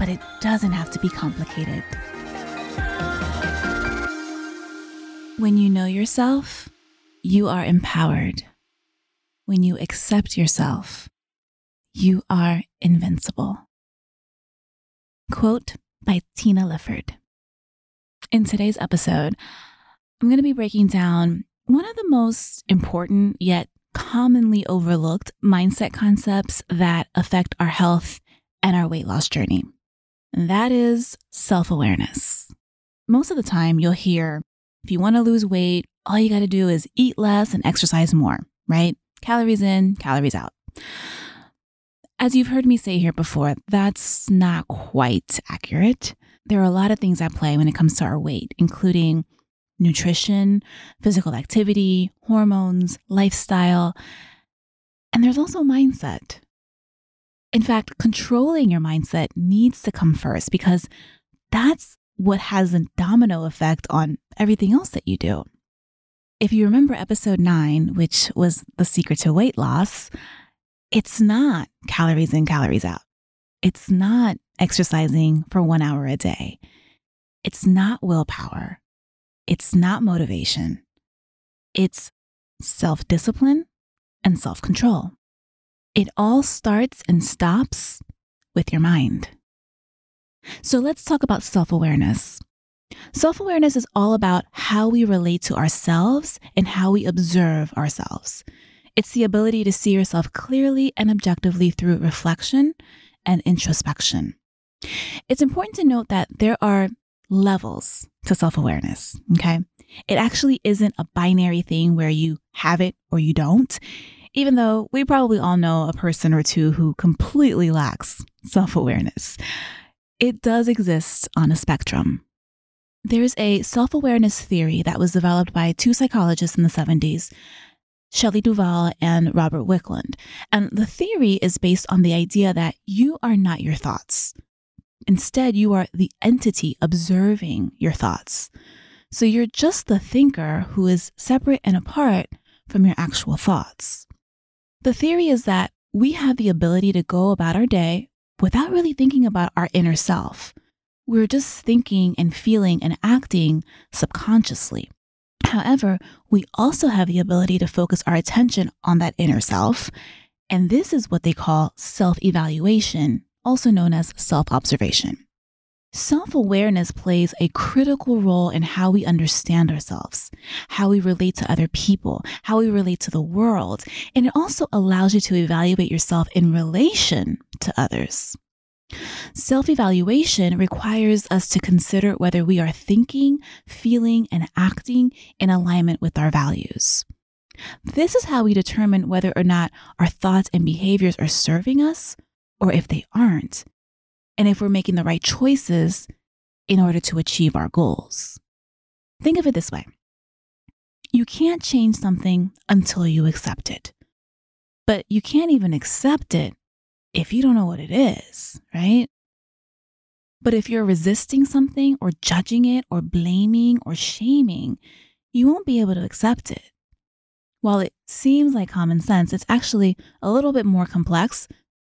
but it doesn't have to be complicated. When you know yourself, you are empowered. When you accept yourself, you are invincible. Quote by Tina Lifford. In today's episode, I'm going to be breaking down one of the most important yet commonly overlooked mindset concepts that affect our health and our weight loss journey. That is self awareness. Most of the time, you'll hear if you want to lose weight, all you got to do is eat less and exercise more, right? Calories in, calories out. As you've heard me say here before, that's not quite accurate. There are a lot of things at play when it comes to our weight, including nutrition, physical activity, hormones, lifestyle, and there's also mindset. In fact, controlling your mindset needs to come first because that's what has a domino effect on everything else that you do. If you remember episode nine, which was the secret to weight loss, it's not calories in, calories out. It's not exercising for one hour a day. It's not willpower. It's not motivation. It's self discipline and self control. It all starts and stops with your mind. So let's talk about self awareness. Self awareness is all about how we relate to ourselves and how we observe ourselves. It's the ability to see yourself clearly and objectively through reflection and introspection. It's important to note that there are levels to self awareness, okay? It actually isn't a binary thing where you have it or you don't, even though we probably all know a person or two who completely lacks self awareness. It does exist on a spectrum. There's a self awareness theory that was developed by two psychologists in the 70s, Shelley Duval and Robert Wicklund. And the theory is based on the idea that you are not your thoughts. Instead, you are the entity observing your thoughts. So you're just the thinker who is separate and apart from your actual thoughts. The theory is that we have the ability to go about our day without really thinking about our inner self. We're just thinking and feeling and acting subconsciously. However, we also have the ability to focus our attention on that inner self. And this is what they call self evaluation, also known as self observation. Self awareness plays a critical role in how we understand ourselves, how we relate to other people, how we relate to the world, and it also allows you to evaluate yourself in relation to others. Self evaluation requires us to consider whether we are thinking, feeling, and acting in alignment with our values. This is how we determine whether or not our thoughts and behaviors are serving us or if they aren't, and if we're making the right choices in order to achieve our goals. Think of it this way you can't change something until you accept it, but you can't even accept it if you don't know what it is, right? But if you're resisting something or judging it or blaming or shaming, you won't be able to accept it. While it seems like common sense, it's actually a little bit more complex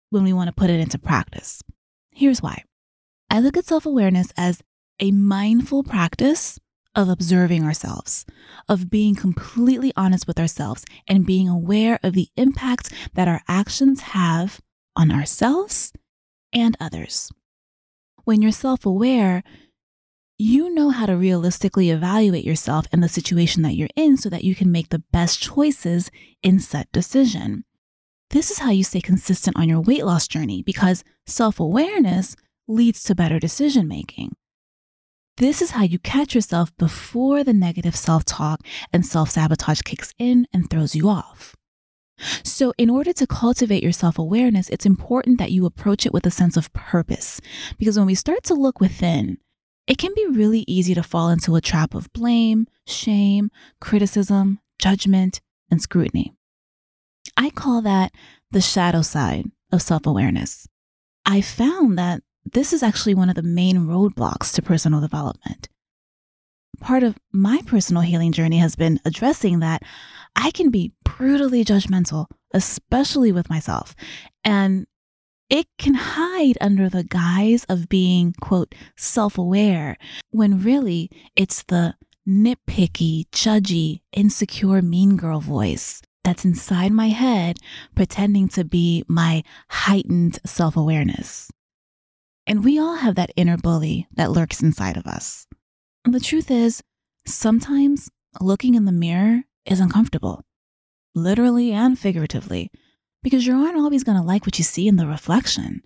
when we want to put it into practice. Here's why I look at self awareness as a mindful practice of observing ourselves, of being completely honest with ourselves, and being aware of the impact that our actions have on ourselves and others. When you're self aware, you know how to realistically evaluate yourself and the situation that you're in so that you can make the best choices in set decision. This is how you stay consistent on your weight loss journey because self awareness leads to better decision making. This is how you catch yourself before the negative self talk and self sabotage kicks in and throws you off. So, in order to cultivate your self awareness, it's important that you approach it with a sense of purpose. Because when we start to look within, it can be really easy to fall into a trap of blame, shame, criticism, judgment, and scrutiny. I call that the shadow side of self awareness. I found that this is actually one of the main roadblocks to personal development. Part of my personal healing journey has been addressing that I can be brutally judgmental, especially with myself. And it can hide under the guise of being, quote, self aware, when really it's the nitpicky, judgy, insecure, mean girl voice that's inside my head pretending to be my heightened self awareness. And we all have that inner bully that lurks inside of us. And the truth is, sometimes looking in the mirror is uncomfortable, literally and figuratively because you aren't always going to like what you see in the reflection.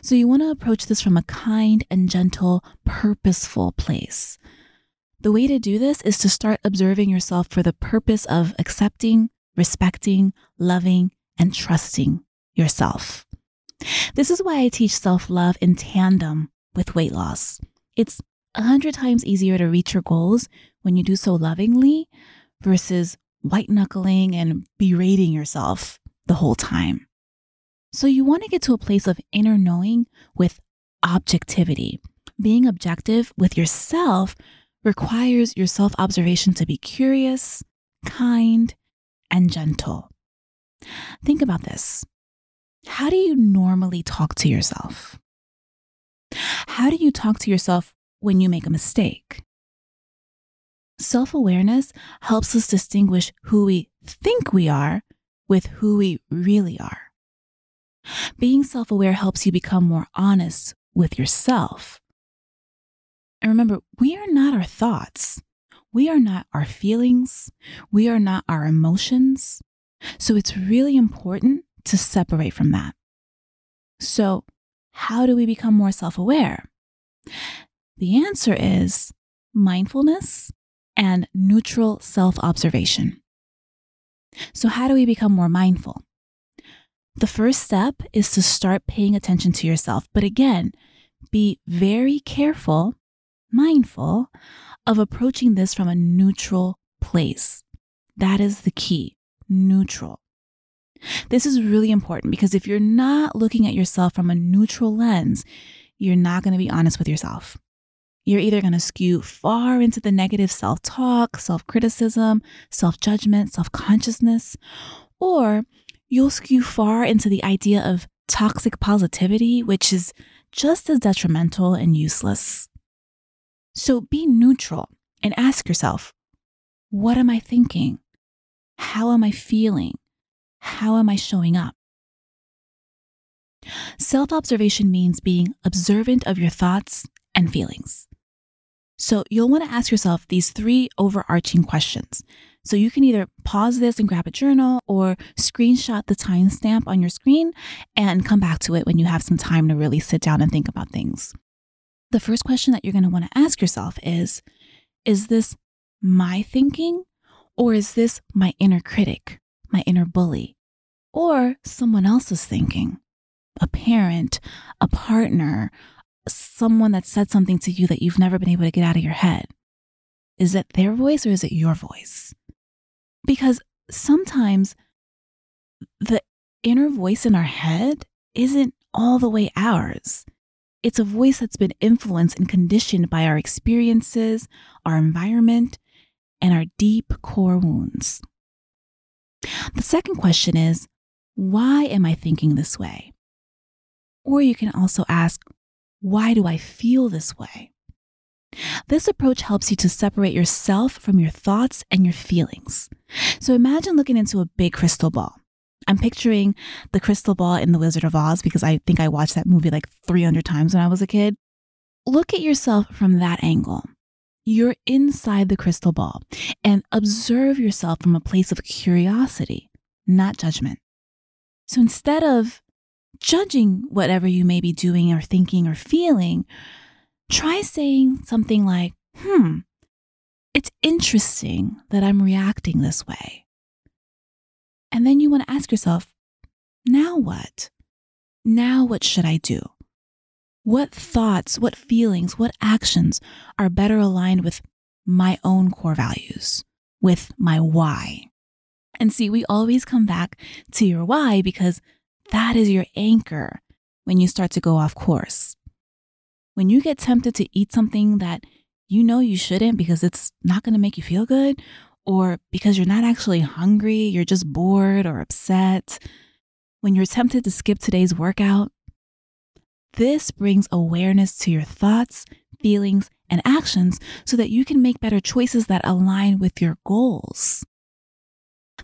So you want to approach this from a kind and gentle, purposeful place. The way to do this is to start observing yourself for the purpose of accepting, respecting, loving, and trusting yourself. This is why I teach self love in tandem with weight loss. It's a hundred times easier to reach your goals when you do so lovingly versus white knuckling and berating yourself the whole time. So you want to get to a place of inner knowing with objectivity. Being objective with yourself requires your self observation to be curious, kind, and gentle. Think about this. How do you normally talk to yourself? How do you talk to yourself when you make a mistake? Self awareness helps us distinguish who we think we are with who we really are. Being self aware helps you become more honest with yourself. And remember, we are not our thoughts. We are not our feelings. We are not our emotions. So it's really important to separate from that. So, how do we become more self aware? The answer is mindfulness and neutral self observation. So, how do we become more mindful? The first step is to start paying attention to yourself. But again, be very careful, mindful of approaching this from a neutral place. That is the key neutral. This is really important because if you're not looking at yourself from a neutral lens, you're not going to be honest with yourself. You're either going to skew far into the negative self talk, self criticism, self judgment, self consciousness, or you'll skew far into the idea of toxic positivity, which is just as detrimental and useless. So be neutral and ask yourself what am I thinking? How am I feeling? How am I showing up? Self observation means being observant of your thoughts and feelings. So you'll want to ask yourself these three overarching questions. So you can either pause this and grab a journal or screenshot the timestamp on your screen and come back to it when you have some time to really sit down and think about things. The first question that you're going to want to ask yourself is Is this my thinking or is this my inner critic, my inner bully, or someone else's thinking? A parent, a partner, someone that said something to you that you've never been able to get out of your head? Is it their voice or is it your voice? Because sometimes the inner voice in our head isn't all the way ours. It's a voice that's been influenced and conditioned by our experiences, our environment, and our deep core wounds. The second question is why am I thinking this way? Or you can also ask, why do I feel this way? This approach helps you to separate yourself from your thoughts and your feelings. So imagine looking into a big crystal ball. I'm picturing the crystal ball in The Wizard of Oz because I think I watched that movie like 300 times when I was a kid. Look at yourself from that angle. You're inside the crystal ball and observe yourself from a place of curiosity, not judgment. So instead of judging whatever you may be doing or thinking or feeling, try saying something like, hmm, it's interesting that I'm reacting this way. And then you want to ask yourself, now what? Now what should I do? What thoughts, what feelings, what actions are better aligned with my own core values, with my why? And see, we always come back to your why because that is your anchor when you start to go off course. When you get tempted to eat something that you know you shouldn't because it's not going to make you feel good, or because you're not actually hungry, you're just bored or upset, when you're tempted to skip today's workout, this brings awareness to your thoughts, feelings, and actions so that you can make better choices that align with your goals.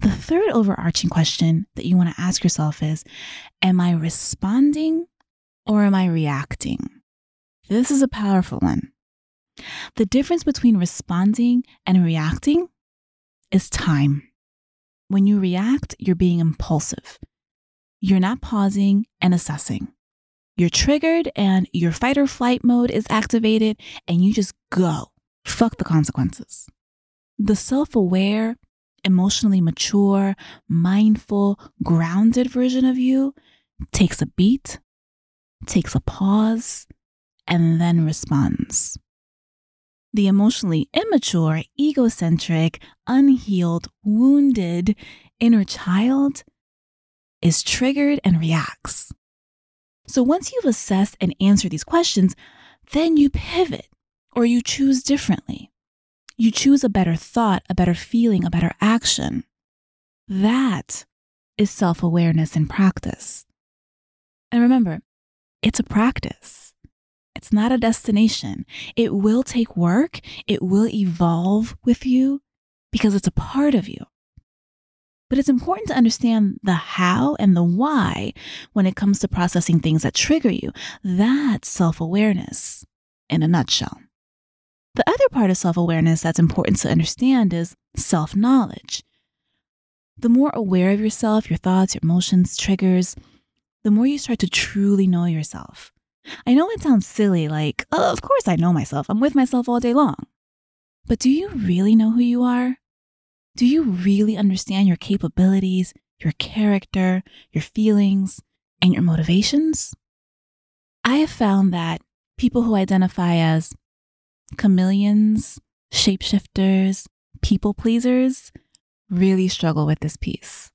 The third overarching question that you want to ask yourself is Am I responding or am I reacting? This is a powerful one. The difference between responding and reacting is time. When you react, you're being impulsive. You're not pausing and assessing. You're triggered and your fight or flight mode is activated and you just go. Fuck the consequences. The self aware, emotionally mature, mindful, grounded version of you takes a beat, takes a pause, and then responds. The emotionally immature, egocentric, unhealed, wounded inner child is triggered and reacts. So once you've assessed and answered these questions, then you pivot or you choose differently. You choose a better thought, a better feeling, a better action. That is self awareness in practice. And remember, it's a practice. It's not a destination. It will take work. It will evolve with you because it's a part of you. But it's important to understand the how and the why when it comes to processing things that trigger you. That's self awareness in a nutshell. The other part of self awareness that's important to understand is self knowledge. The more aware of yourself, your thoughts, your emotions, triggers, the more you start to truly know yourself. I know it sounds silly, like, oh, of course I know myself. I'm with myself all day long. But do you really know who you are? Do you really understand your capabilities, your character, your feelings, and your motivations? I have found that people who identify as chameleons, shapeshifters, people pleasers really struggle with this piece.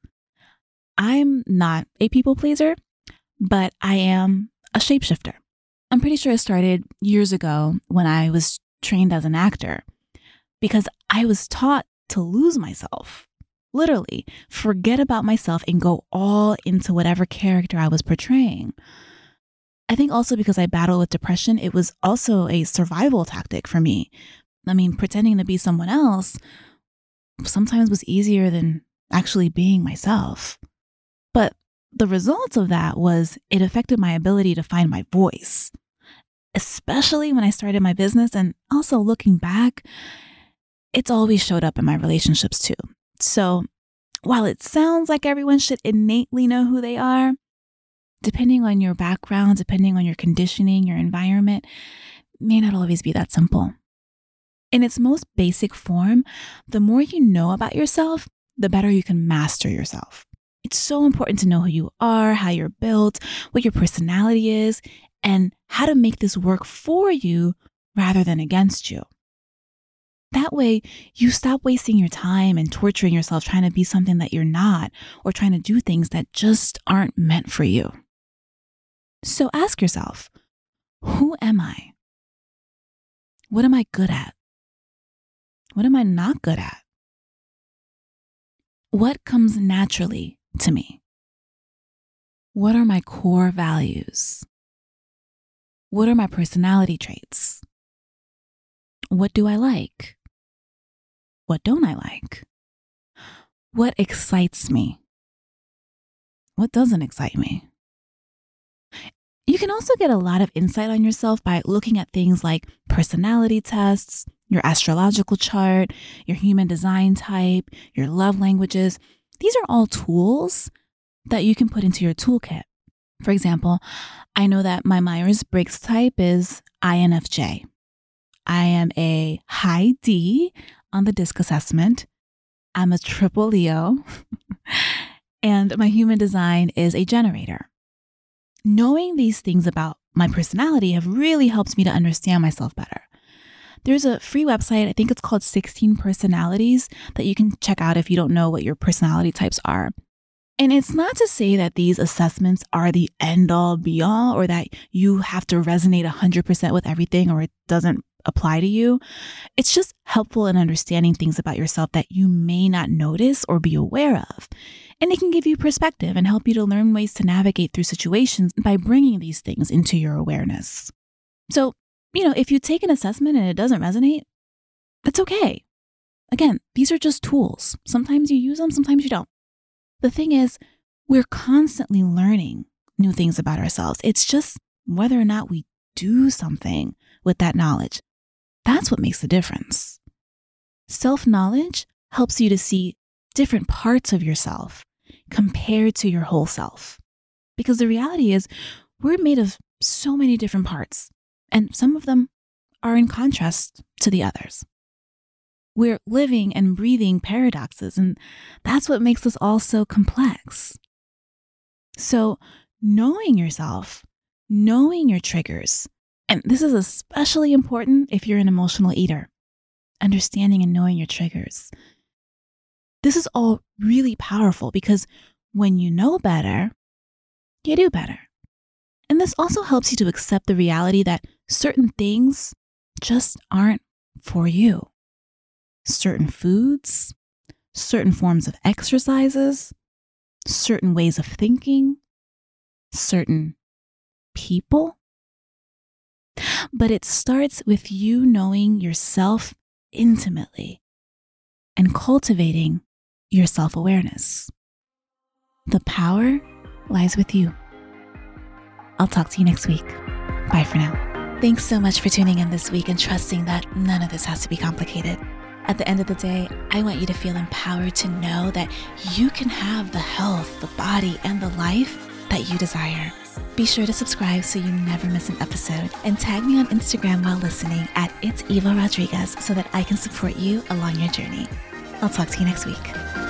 I'm not a people pleaser, but I am a shapeshifter. I'm pretty sure it started years ago when I was trained as an actor because I was taught to lose myself. Literally, forget about myself and go all into whatever character I was portraying. I think also because I battle with depression, it was also a survival tactic for me. I mean, pretending to be someone else sometimes was easier than actually being myself. But the results of that was it affected my ability to find my voice, especially when I started my business. And also looking back, it's always showed up in my relationships too. So while it sounds like everyone should innately know who they are, depending on your background, depending on your conditioning, your environment, may not always be that simple. In its most basic form, the more you know about yourself, the better you can master yourself. It's so important to know who you are, how you're built, what your personality is, and how to make this work for you rather than against you. That way, you stop wasting your time and torturing yourself trying to be something that you're not or trying to do things that just aren't meant for you. So ask yourself who am I? What am I good at? What am I not good at? What comes naturally to me? What are my core values? What are my personality traits? What do I like? What don't I like? What excites me? What doesn't excite me? You can also get a lot of insight on yourself by looking at things like personality tests, your astrological chart, your human design type, your love languages. These are all tools that you can put into your toolkit. For example, I know that my Myers Briggs type is INFJ. I am a high D on the DISC assessment. I'm a triple Leo. and my human design is a generator. Knowing these things about my personality have really helped me to understand myself better. There's a free website, I think it's called 16 Personalities, that you can check out if you don't know what your personality types are. And it's not to say that these assessments are the end all be all or that you have to resonate 100% with everything or it doesn't apply to you. It's just helpful in understanding things about yourself that you may not notice or be aware of. And it can give you perspective and help you to learn ways to navigate through situations by bringing these things into your awareness. So, you know, if you take an assessment and it doesn't resonate, that's okay. Again, these are just tools. Sometimes you use them, sometimes you don't. The thing is, we're constantly learning new things about ourselves. It's just whether or not we do something with that knowledge. That's what makes the difference. Self knowledge helps you to see different parts of yourself compared to your whole self. Because the reality is, we're made of so many different parts and some of them are in contrast to the others. We're living and breathing paradoxes, and that's what makes us all so complex. So, knowing yourself, knowing your triggers, and this is especially important if you're an emotional eater, understanding and knowing your triggers. This is all really powerful because when you know better, you do better. And this also helps you to accept the reality that certain things just aren't for you. Certain foods, certain forms of exercises, certain ways of thinking, certain people. But it starts with you knowing yourself intimately and cultivating your self awareness. The power lies with you. I'll talk to you next week. Bye for now. Thanks so much for tuning in this week and trusting that none of this has to be complicated. At the end of the day, I want you to feel empowered to know that you can have the health, the body, and the life that you desire. Be sure to subscribe so you never miss an episode and tag me on Instagram while listening at It's Eva Rodriguez so that I can support you along your journey. I'll talk to you next week.